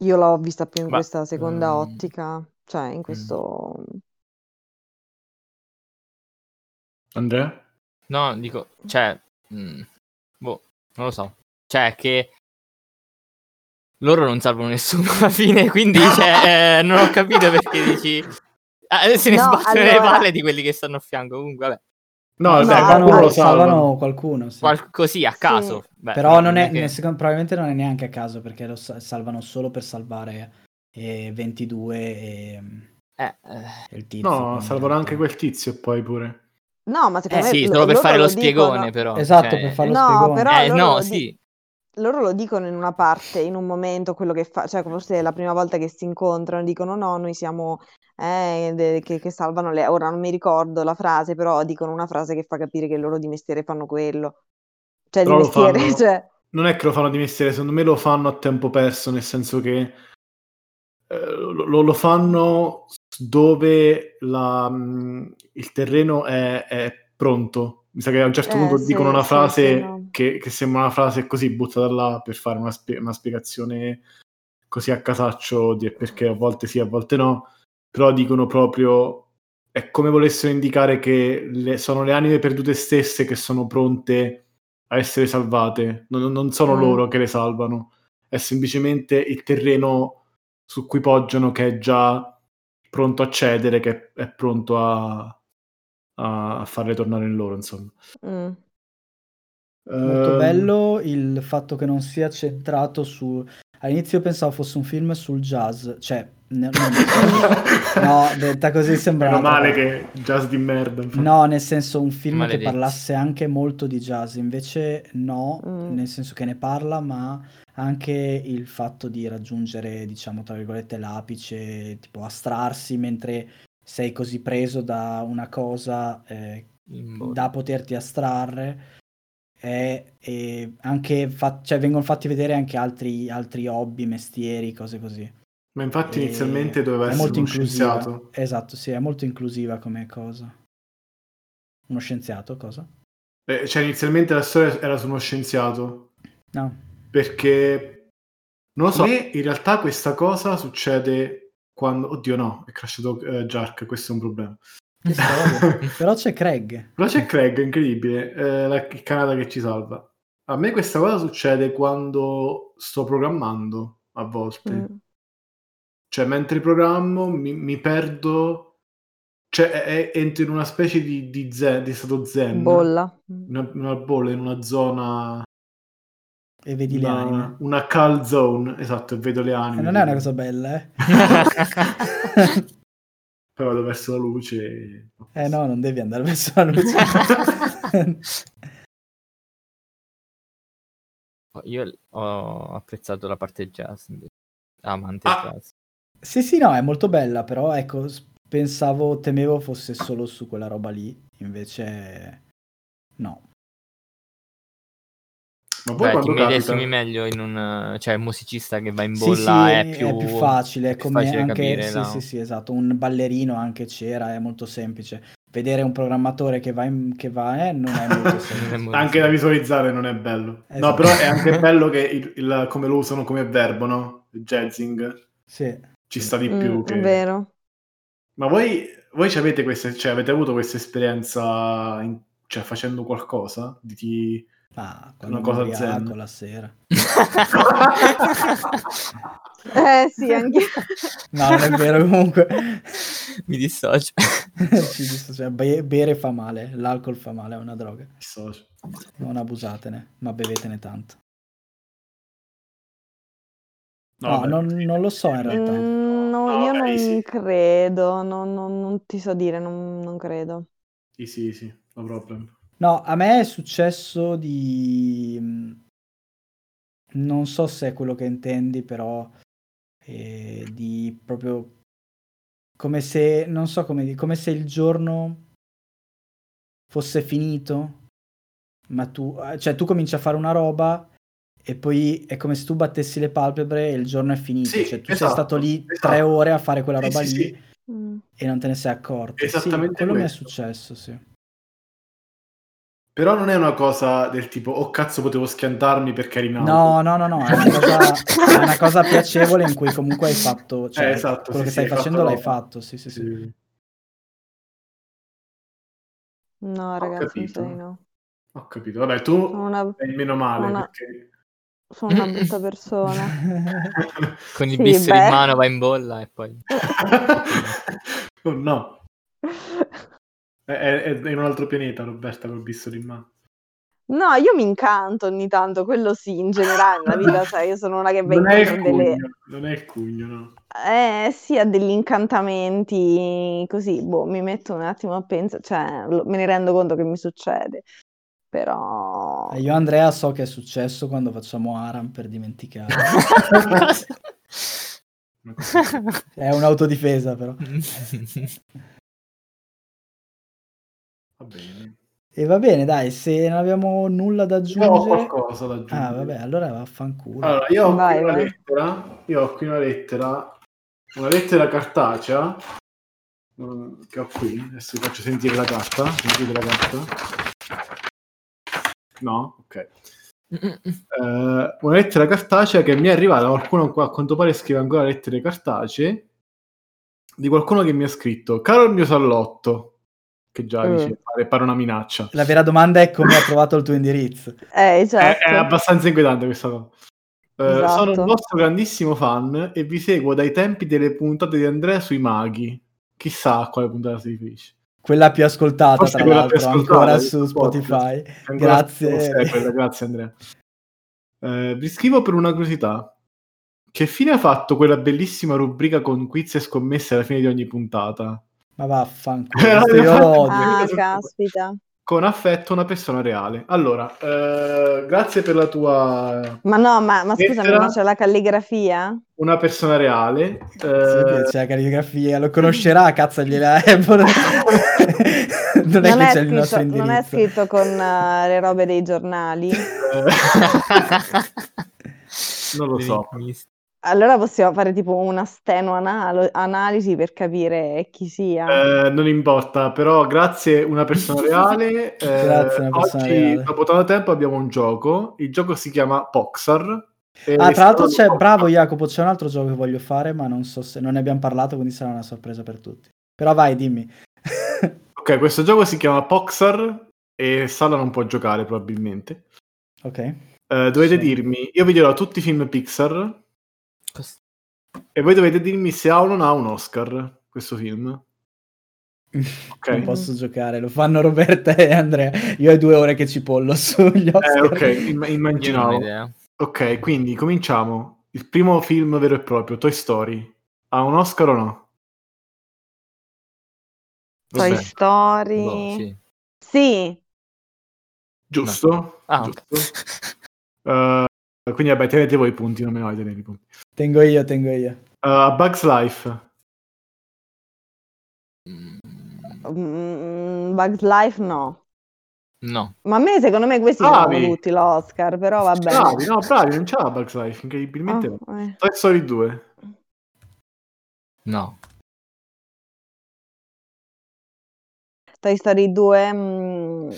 Speaker 3: Io l'ho vista più in Ma, questa seconda um... ottica, cioè in mm. questo...
Speaker 1: Andrea?
Speaker 4: No, dico, cioè, mh, mm, boh, non lo so. Cioè, che loro non salvano nessuno alla fine, quindi cioè, eh, non ho capito perché dici... Ah, se ne no, sbattono allora... le palle di quelli che stanno a fianco, comunque, vabbè.
Speaker 2: No, no salvano, lo salvano qualcuno. Sì.
Speaker 4: Qual- così a caso. Sì.
Speaker 2: Beh, Però non è, che... secondo, probabilmente non è neanche a caso perché lo salvano solo per salvare eh, 22 e,
Speaker 4: eh, eh.
Speaker 1: il tizio. No, salvano anche quel tizio poi pure.
Speaker 3: No, ma secondo
Speaker 4: eh,
Speaker 3: me
Speaker 4: sì, solo per fare lo, lo spiegone, dicono... però.
Speaker 2: Esatto, cioè... per fare lo no, spiegone.
Speaker 3: Però
Speaker 4: eh, no, sì.
Speaker 3: Loro lo dicono in una parte, in un momento, quello che fa, cioè forse è la prima volta che si incontrano, dicono no, noi siamo eh, de- che, che, salvano le... Ora non mi ricordo la frase, però dicono una frase che fa capire che loro di mestiere fanno quello. Cioè però di mestiere, fanno... (laughs) cioè...
Speaker 1: Non è che lo fanno di mestiere, secondo me lo fanno a tempo perso, nel senso che eh, lo, lo, fanno dove la, mm, il terreno è, è, pronto. Mi sa che a un certo eh, punto sì, dicono una frase sì, no. che, che, sembra una frase così buttata là per fare una, spie- una spiegazione così a casaccio di perché a volte sì, a volte no, però dicono proprio è come volessero indicare che le, sono le anime perdute stesse che sono pronte a essere salvate, non, non sono mm. loro che le salvano, è semplicemente il terreno su cui poggiano che è già pronto a cedere, che è pronto a, a farle tornare in loro, insomma.
Speaker 3: Mm.
Speaker 2: Molto uh... bello il fatto che non sia centrato su... All'inizio pensavo fosse un film sul jazz, cioè... No, (laughs) no detta così sembra...
Speaker 1: Meno male che jazz di merda.
Speaker 2: No, nel senso un film Maledetti. che parlasse anche molto di jazz, invece no, mm. nel senso che ne parla, ma anche il fatto di raggiungere, diciamo, tra virgolette, l'apice, tipo astrarsi mentre sei così preso da una cosa eh, da poterti astrarre. E, e anche fa- cioè, vengono fatti vedere anche altri, altri hobby, mestieri, cose così.
Speaker 1: Ma infatti e inizialmente doveva essere molto uno inclusiva. scienziato.
Speaker 2: Esatto, sì, è molto inclusiva come cosa. Uno scienziato, cosa?
Speaker 1: Eh, cioè inizialmente la storia era su uno scienziato.
Speaker 2: No
Speaker 1: perché non lo so, in realtà questa cosa succede quando... Oddio no, è crashato uh, Jark, questo è un problema. (laughs)
Speaker 2: Però c'è Craig.
Speaker 1: Però c'è Craig, incredibile, eh, il Canada che ci salva. A me questa cosa succede quando sto programmando, a volte. Mm. Cioè, mentre programmo mi, mi perdo, cioè è, è, entro in una specie di, di, zen, di stato zen.
Speaker 3: Bolla.
Speaker 1: Una, una bolla, in una zona
Speaker 2: e vedi una, le anime.
Speaker 1: Una call zone, esatto, e vedo le anime.
Speaker 2: E non è una cosa bella, eh. (laughs)
Speaker 1: Però vado verso la luce.
Speaker 2: Eh no, non devi andare verso la luce. (laughs)
Speaker 4: Io ho apprezzato la parte jazz, amante ah. jazz.
Speaker 2: Sì, sì, no, è molto bella, però ecco, pensavo, temevo fosse solo su quella roba lì, invece no.
Speaker 4: Ma poi Beh, ti medesimi meglio in un cioè un musicista che va in bolla sì, sì, è, più,
Speaker 2: è, più, facile, è come facile anche capire, sì, no? sì, sì, esatto, un ballerino anche c'era, è molto semplice. Vedere un programmatore che va, in, che va eh, non è molto (laughs) semplice.
Speaker 1: anche da visualizzare non è bello. Esatto. No, però è anche (laughs) bello che il, il, come lo usano come verbo, no? Il jazzing.
Speaker 2: Sì.
Speaker 1: Ci sta di più. Mm, che...
Speaker 3: È vero.
Speaker 1: Ma voi, voi avete, queste, cioè, avete avuto questa esperienza in, cioè, facendo qualcosa? Di,
Speaker 2: Ah, una cosa zen. la sera. (laughs)
Speaker 3: eh sì, (laughs) anche
Speaker 2: No, non è vero comunque.
Speaker 4: Mi dissocio. (laughs)
Speaker 2: Ci dissocio. Be- bere fa male, l'alcol fa male, è una droga.
Speaker 1: Dissocio.
Speaker 2: Non abusatene, ma bevetene tanto. No, no non, non, lo so in realtà.
Speaker 3: Mm, no, no, io non sì. credo, non, non, ti so dire, non, credo.
Speaker 1: Sì, sì, sì, no problem.
Speaker 2: No, a me è successo di... Non so se è quello che intendi, però eh, di proprio come se, non so come dire, come se il giorno fosse finito, ma tu, cioè tu cominci a fare una roba e poi è come se tu battessi le palpebre e il giorno è finito, sì, cioè tu esatto, sei stato lì esatto. tre ore a fare quella roba sì, lì sì, e non te ne sei accorto. Esattamente quello questo. mi è successo, sì.
Speaker 1: Però non è una cosa del tipo, oh cazzo, potevo schiantarmi perché eri in auto.
Speaker 2: No, no, no, no, è una cosa, è una cosa piacevole in cui comunque hai fatto, cioè, eh, esatto, quello sì, che stai sì, facendo l'hai fatto, sì, sì, sì. sì.
Speaker 3: No, ragazzi, mi sa di no.
Speaker 1: Ho capito, vabbè, tu una... sei meno male una... perché...
Speaker 3: Sono una brutta (laughs) persona. (laughs)
Speaker 4: Con il sì, in mano va in bolla e poi... (laughs)
Speaker 1: oh no. È, è, in un altro pianeta, Roberta, col bisturi in mano.
Speaker 3: No, io mi incanto ogni tanto, quello sì, in generale nella vita, (laughs) sai, io sono una che va incontro
Speaker 1: delle... Non è il cugno, no?
Speaker 3: Eh, sì, ha degli incantamenti, così, boh, mi metto un attimo a pensare, cioè, me ne rendo conto che mi succede, però...
Speaker 2: Eh, io Andrea so che è successo quando facciamo Aram per dimenticare. (laughs) (laughs) è un'autodifesa, però.
Speaker 1: Va bene.
Speaker 2: E va bene, dai, se non abbiamo nulla da aggiungere... Io
Speaker 1: ho qualcosa da aggiungere.
Speaker 2: Ah, vabbè, allora vaffanculo.
Speaker 1: Allora, io ho, vai, qui, una lettera, io ho qui una lettera, una lettera cartacea, mm, che ho qui, adesso vi faccio sentire la carta, sentite la carta. No? Ok. Uh, (laughs) una lettera cartacea che mi è arrivata, qualcuno qua a quanto pare scrive ancora lettere cartacee, di qualcuno che mi ha scritto, caro il mio sallotto, che già mm. dice, pare, pare, una minaccia.
Speaker 2: La vera domanda è come ha trovato il tuo indirizzo. (laughs)
Speaker 3: Eh, certo.
Speaker 1: è, è, abbastanza inquietante questa cosa. Uh, esatto. Sono un vostro grandissimo fan e vi seguo dai tempi delle puntate di Andrea sui maghi. Chissà a quale puntata si riferisce.
Speaker 2: Quella più ascoltata, Forse tra l'altro, ascoltata, ancora su Spotify. Grazie.
Speaker 1: Quella, (laughs) grazie Andrea. Uh, vi scrivo per una curiosità. Che fine ha fatto quella bellissima rubrica con quiz e scommesse alla fine di ogni puntata?
Speaker 2: Ma vaffanculo, io lo odio.
Speaker 3: Ah, (laughs) caspita.
Speaker 1: Con affetto una persona reale. Allora, eh, grazie per la tua...
Speaker 3: Ma no, ma, ma scusami, ma c'è la calligrafia?
Speaker 1: Una persona reale.
Speaker 2: Eh... Sì, c'è la calligrafia, lo conoscerà, cazzo gliela... non, (laughs)
Speaker 3: non è che c'è scritto, il nostro indirizzo. Non è scritto con uh, le robe dei giornali? (laughs)
Speaker 1: non lo so.
Speaker 3: Allora possiamo fare tipo una steno anal- analisi per capire chi sia.
Speaker 1: Eh, non importa, però grazie una persona (laughs) reale.
Speaker 2: Eh, grazie una persona
Speaker 1: oggi,
Speaker 2: reale.
Speaker 1: dopo tanto tempo, abbiamo un gioco. Il gioco si chiama Poxar.
Speaker 2: Ah, tra l'altro c'è, bravo Jacopo, c'è un altro gioco che voglio fare, ma non so se non ne abbiamo parlato, quindi sarà una sorpresa per tutti. Però vai, dimmi. (laughs)
Speaker 1: ok, questo gioco si chiama Poxar e Sala non può giocare probabilmente.
Speaker 2: Ok.
Speaker 1: Eh, dovete sì. dirmi, io vi dirò tutti i film Pixar E voi dovete dirmi se ha o non ha un Oscar questo film. (laughs)
Speaker 2: Okay. Non posso giocare, lo fanno Roberta e Andrea. Io ho due ore che ci pollo (laughs) sugli Oscar.
Speaker 1: Eh, ok, Imm- immaginavo. Ok, quindi cominciamo. Il primo film vero e proprio, Toy Story. Ha un Oscar o no?
Speaker 3: Toy Vabbè. Story. Boh, sì. sì.
Speaker 1: Giusto? No. Ah, Giusto. Okay. Uh, quindi vabbè, tenete voi i punti, non me ne tenere i punti.
Speaker 2: Tengo io, tengo io.
Speaker 1: Uh, Bugs Life.
Speaker 3: Mm, Bugs Life no.
Speaker 4: No.
Speaker 3: Ma a me secondo me questi bravi. sono tutti l'Oscar, però va bene.
Speaker 1: Bravi, no, bravi, non c'era Bugs Life, incredibilmente oh, no. Eh. Toy Story 2.
Speaker 4: No.
Speaker 3: Toy Story 2 mm,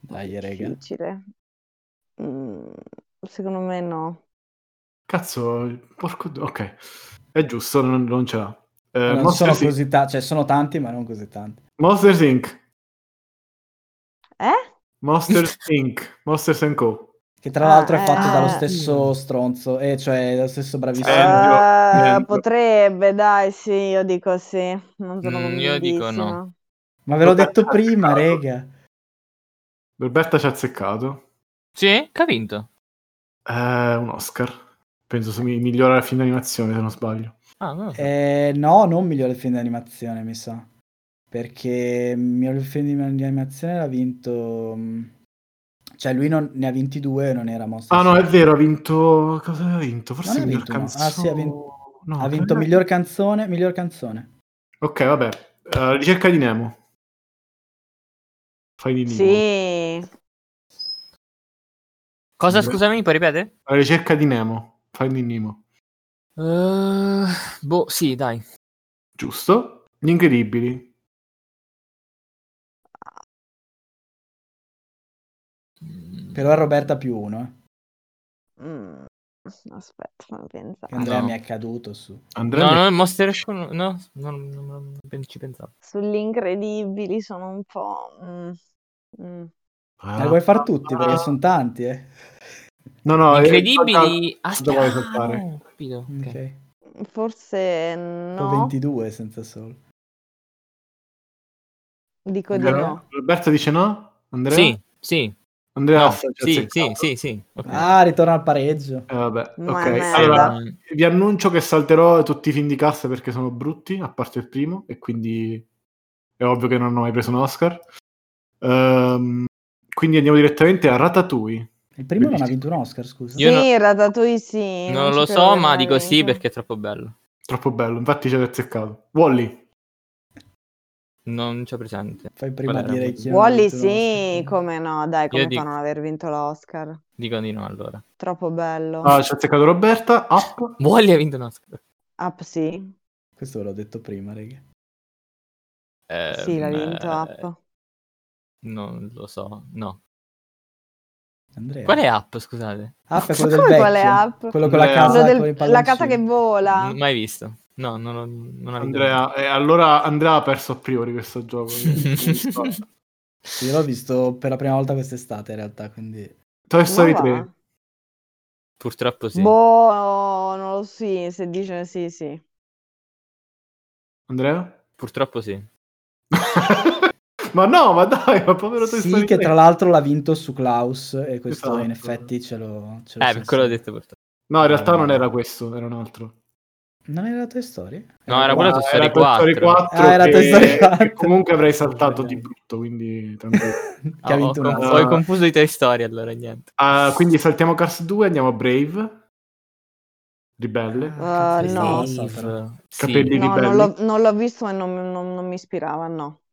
Speaker 2: Dai, rega.
Speaker 3: Difficile. Mm, secondo me no.
Speaker 1: Cazzo, porco... Ok, è giusto, non, non ce l'ha.
Speaker 2: Eh, non sono Inc. così tanti, cioè sono tanti, ma non così tanti.
Speaker 1: Monsters Inc.
Speaker 3: Eh?
Speaker 1: Monsters Inc. Monsters Co.
Speaker 2: Che tra l'altro ah, è fatto eh, dallo stesso stronzo, e eh, cioè dallo stesso bravissimo.
Speaker 3: Uh, potrebbe, dai, sì, io dico sì. Non sono mm,
Speaker 4: io dico no.
Speaker 2: Ma ve l'ho detto prima, rega.
Speaker 1: Roberta ci ha azzeccato.
Speaker 4: Sì, che ha vinto?
Speaker 1: Eh, un Oscar. Penso se mi migliora la film d'animazione, se non sbaglio.
Speaker 2: Ah, non so. eh, no, non migliore film d'animazione, mi sa. Perché migliore film di animazione l'ha vinto... Mm, cioè lui non, ne ha 22 non era Monster
Speaker 1: Ah no, è vero, ha vinto... Cosa aveva vinto? Forse non miglior
Speaker 2: vinto, canzone... No. Ah sì, ha vinto... No, ha vinto miglior canzone, miglior canzone.
Speaker 1: Ok, vabbè. Uh, ricerca di Nemo. Fai di Nemo.
Speaker 3: Sì.
Speaker 4: Cosa, scusami, puoi ripetere?
Speaker 1: La ricerca di Nemo. Fai di Nemo.
Speaker 4: Uh, boh, sì, dai.
Speaker 1: Giusto. Gli incredibili.
Speaker 2: Però è Roberta più uno.
Speaker 3: Eh. Mm, aspetta, fammi pensare.
Speaker 2: Andrea no. mi è caduto su.
Speaker 4: Andrea no, no, Monster no, no, non, non, non ci pensavo.
Speaker 3: Sugli incredibili sono un po'... Mm,
Speaker 2: mm. Ah, eh, vuoi far tutti? Perché sono tanti, eh.
Speaker 4: No, no, incredibili. Aspetta, ah, no,
Speaker 3: capito. Okay. Forse no.
Speaker 2: 22 senza solo.
Speaker 3: Dico di no.
Speaker 1: Roberto dice no? Andrea?
Speaker 4: Sì, sì.
Speaker 1: Andrea
Speaker 4: no, sì, sì, sì, sì.
Speaker 2: Okay. Ah, ritorna al pareggio.
Speaker 1: Eh, vabbè, ok. Allora, vi annuncio che salterò tutti i film di cassa perché sono brutti, a parte il primo, e quindi è ovvio che non hanno mai preso un Oscar. Um, quindi andiamo direttamente a Ratatouille.
Speaker 2: Il primo non ha vinto un Oscar, scusa.
Speaker 3: Io sì, no... Ratatouille sì.
Speaker 4: Non, non lo so, ma dico vinto. sì perché è troppo bello.
Speaker 1: Troppo bello, infatti ci avete azzeccato. Wally.
Speaker 4: Non c'è presente.
Speaker 2: Fai prima Qual dire chi
Speaker 3: Wally sì, come no, dai, come dico... fa non aver vinto l'Oscar?
Speaker 4: Dico di no allora.
Speaker 3: Troppo bello.
Speaker 1: Ah, ci ha azzeccato Roberta, Up.
Speaker 4: Wally ha vinto un Oscar.
Speaker 3: Up sì.
Speaker 2: Questo ve l'ho detto prima, raga.
Speaker 3: Eh, sì, l'ha vinto eh... Up.
Speaker 4: Non lo so, no.
Speaker 2: Andrea.
Speaker 4: Qual è app, scusate?
Speaker 2: App è (laughs) quello del. Qual è app? Quello con la casa,
Speaker 3: del, con la casa che vola.
Speaker 4: Mai visto. No, non, ho, non
Speaker 1: Andrea, eh, allora Andrea ha perso a priori questo gioco. (laughs)
Speaker 2: Io l'ho visto per la prima volta quest'estate in realtà, quindi...
Speaker 1: Toy Story 3.
Speaker 4: Purtroppo sì.
Speaker 3: Boh, non lo so, se dice sì, sì.
Speaker 1: Andrea?
Speaker 4: Purtroppo sì. (laughs)
Speaker 1: Ma no, ma dai, ma povero Toy
Speaker 2: Sì, che tra l'altro l'ha vinto su Klaus e questo esatto. in effetti ce lo... Ce
Speaker 4: lo eh, per quello ho detto purtroppo.
Speaker 1: No, in realtà non era questo, era un altro.
Speaker 2: Non era Toy Story?
Speaker 4: No, era, quello Toy Story 4. Story 4
Speaker 1: ah, era Toy Story 4. comunque avrei saltato di brutto, quindi... (laughs)
Speaker 2: che ha vinto
Speaker 4: oh, ho, ho confuso i Toy Story, allora niente.
Speaker 1: Uh, quindi saltiamo Cars 2, andiamo a Brave. Ribelle.
Speaker 3: Uh, no.
Speaker 1: Capelli sì.
Speaker 3: no, non l'ho, non l'ho, visto e non, non, non mi ispirava, no.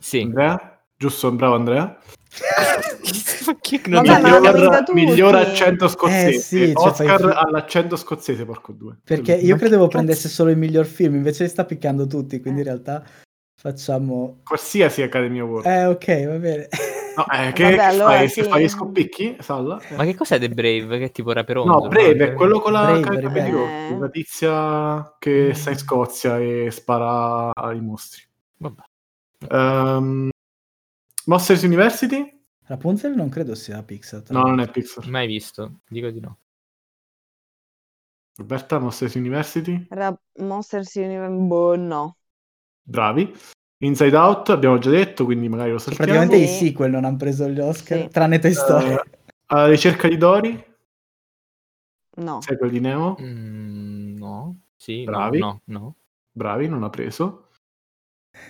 Speaker 4: Sì.
Speaker 1: Andrea? Giusto, bravo Andrea.
Speaker 3: non Vabbè, miglior,
Speaker 1: miglior accento scozzese. Eh, sì, cioè Oscar fai... all'accento scozzese, porco due.
Speaker 2: Perché io credevo prendesse solo il miglior film, invece sta piccando tutti, quindi in realtà facciamo...
Speaker 1: Qualsiasi Academy Award.
Speaker 2: Eh, ok, va bene.
Speaker 1: No, eh, (laughs) che, Vabbè, che allora fai? Sì. fai scoppicchi, Salla?
Speaker 4: Ma che cos'è The Brave? Che tipo rapero?
Speaker 1: No, Brave è quello con la, Brave, la tizia che mm. sta in Scozia e spara ai mostri. Vabbè. Um, Monsters University?
Speaker 2: Rapunzel non credo sia Pixar.
Speaker 1: No, non è Pixar.
Speaker 4: Mai visto, dico di no.
Speaker 1: Roberta, Monsters University?
Speaker 3: Ra- Monsters University, boh, no.
Speaker 1: Bravi. Inside Out abbiamo già detto, quindi magari lo saltiamo.
Speaker 2: Praticamente sì. i sequel non hanno preso gli Oscar, sì. tranne Toy Story. Uh,
Speaker 1: alla ricerca di Dory?
Speaker 3: No.
Speaker 1: Sai quello di Nemo?
Speaker 4: Mm, no. Sì,
Speaker 1: Bravi.
Speaker 4: No, no, no.
Speaker 1: Bravi, non ha preso.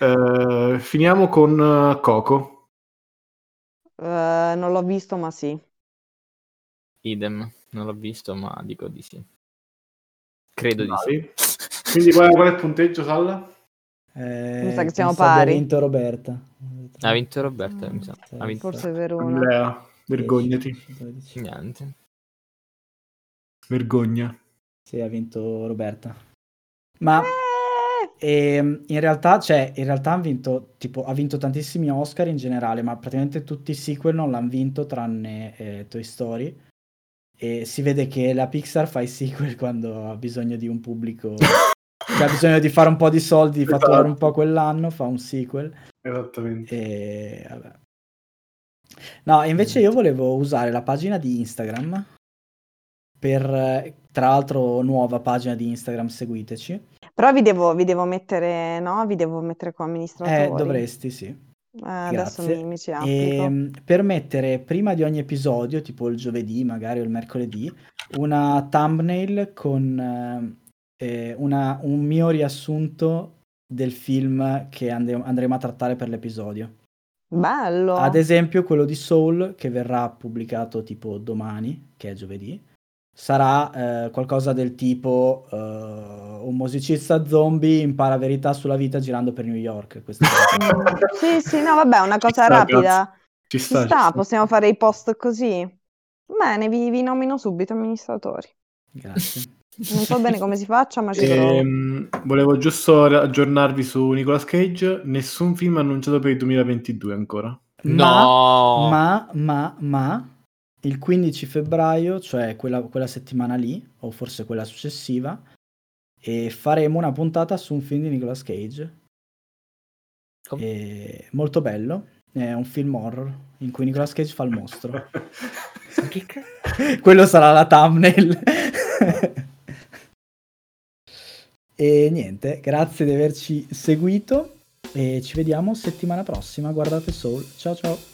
Speaker 1: Uh, finiamo con uh, Coco.
Speaker 3: Uh, non l'ho visto, ma sì.
Speaker 4: Idem, non l'ho visto, ma dico di sì. Credo di sì.
Speaker 1: Quindi qual è, qual è il punteggio, Salla?
Speaker 2: Eh,
Speaker 3: mi sa che siamo pari.
Speaker 2: Ha vinto Roberta.
Speaker 4: Ha vinto Roberta, mi sa. Ha vinto...
Speaker 3: Forse per una.
Speaker 1: Andrea, vergognati.
Speaker 2: 12.
Speaker 4: Niente.
Speaker 1: Vergogna.
Speaker 2: Sì, ha vinto Roberta. Ma eh! ehm, in realtà, cioè, in realtà ha vinto, tipo, ha vinto tantissimi Oscar in generale, ma praticamente tutti i sequel non l'hanno vinto tranne eh, Toy Story. E si vede che la Pixar fa i sequel (laughs) quando ha bisogno di un pubblico che ha bisogno di fare un po' di soldi, di esatto. fatturare un po' quell'anno, fa un sequel.
Speaker 1: Esattamente.
Speaker 2: E, vabbè. No, invece io volevo usare la pagina di Instagram per, tra l'altro, nuova pagina di Instagram, seguiteci.
Speaker 3: Però vi devo, vi devo mettere, no? Vi devo mettere come amministratore.
Speaker 2: Eh, dovresti, sì.
Speaker 3: Eh, adesso mi, mi ci
Speaker 2: applico. E, ehm, per mettere prima di ogni episodio, tipo il giovedì magari o il mercoledì, una thumbnail con eh, eh, una, un mio riassunto del film che andre- andremo a trattare per l'episodio.
Speaker 3: Bello!
Speaker 2: Ad esempio quello di Soul che verrà pubblicato tipo domani, che è giovedì, sarà eh, qualcosa del tipo uh, un musicista zombie impara verità sulla vita girando per New York. (laughs)
Speaker 3: sì, sì, no, vabbè, una cosa sta, rapida. Ci sta, ci sta, ci sta, possiamo fare i post così. Bene, vi, vi nomino subito amministratori.
Speaker 2: Grazie.
Speaker 3: Non so bene come si faccia, ma ci ehm,
Speaker 1: Volevo giusto aggiornarvi su Nicolas Cage. Nessun film annunciato per il 2022 ancora.
Speaker 4: No!
Speaker 2: Ma, ma, ma, il 15 febbraio, cioè quella, quella settimana lì, o forse quella successiva, e faremo una puntata su un film di Nicolas Cage. E molto bello. È un film horror in cui Nicolas Cage fa il mostro. (laughs) (laughs) Quello sarà la thumbnail. E niente, grazie di averci seguito e ci vediamo settimana prossima. Guardate Soul. Ciao ciao.